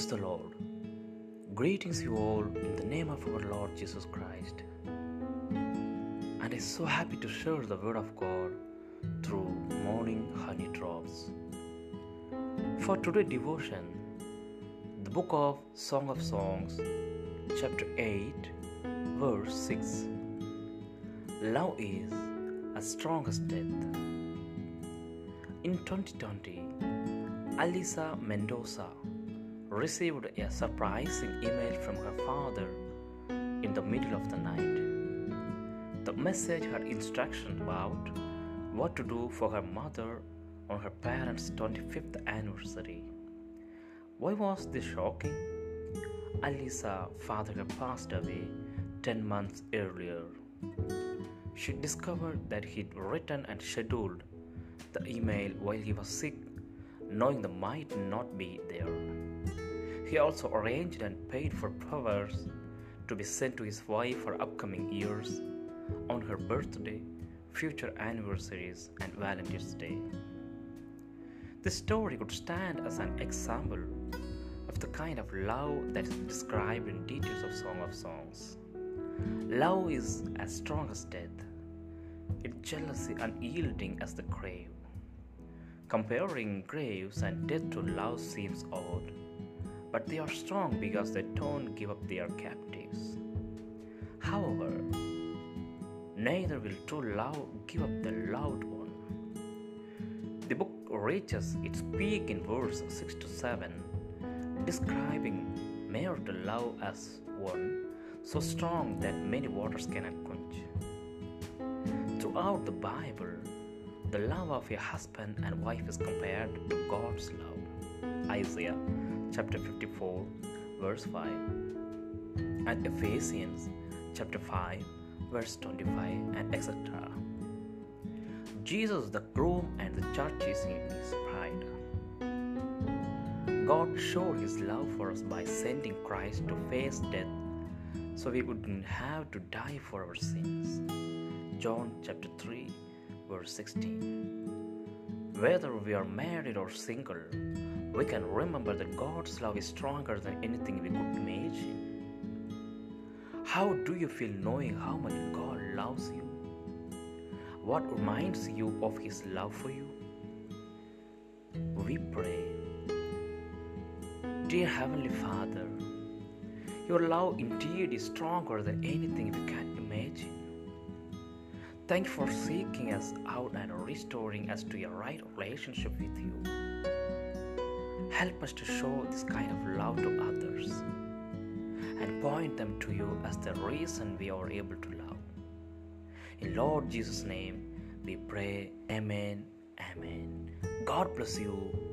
Praise the Lord. Greetings, you all, in the name of our Lord Jesus Christ. And I'm so happy to share the Word of God through morning honey drops. For today's devotion, the book of Song of Songs, chapter 8, verse 6. Love is as strong as death. In 2020, Alisa Mendoza received a surprising email from her father in the middle of the night. The message had instructions about what to do for her mother on her parents' 25th anniversary. Why was this shocking? Alisa's father had passed away 10 months earlier. She discovered that he'd written and scheduled the email while he was sick knowing the might not be there. He also arranged and paid for flowers to be sent to his wife for upcoming years on her birthday, future anniversaries, and Valentine's Day. This story could stand as an example of the kind of love that is described in details of Song of Songs. Love is as strong as death, its jealousy unyielding as the grave. Comparing graves and death to love seems odd, but they are strong because they don't give up their captives. However, neither will true love give up the loved one. The book reaches its peak in verse 6 to 7, describing marital love as one so strong that many waters cannot quench. Throughout the Bible, the love of a husband and wife is compared to God's love. Isaiah chapter 54, verse 5, and Ephesians chapter 5, verse 25, and etc. Jesus, the groom, and the church is his bride. God showed his love for us by sending Christ to face death so we wouldn't have to die for our sins. John chapter 3 verse 16. Whether we are married or single, we can remember that God's love is stronger than anything we could imagine. How do you feel knowing how much God loves you? What reminds you of His love for you? We pray. Dear Heavenly Father, your love indeed is stronger than anything we can imagine. Thank you for seeking us out and restoring us to a right relationship with you. Help us to show this kind of love to others and point them to you as the reason we are able to love. In Lord Jesus' name, we pray, Amen, Amen. God bless you.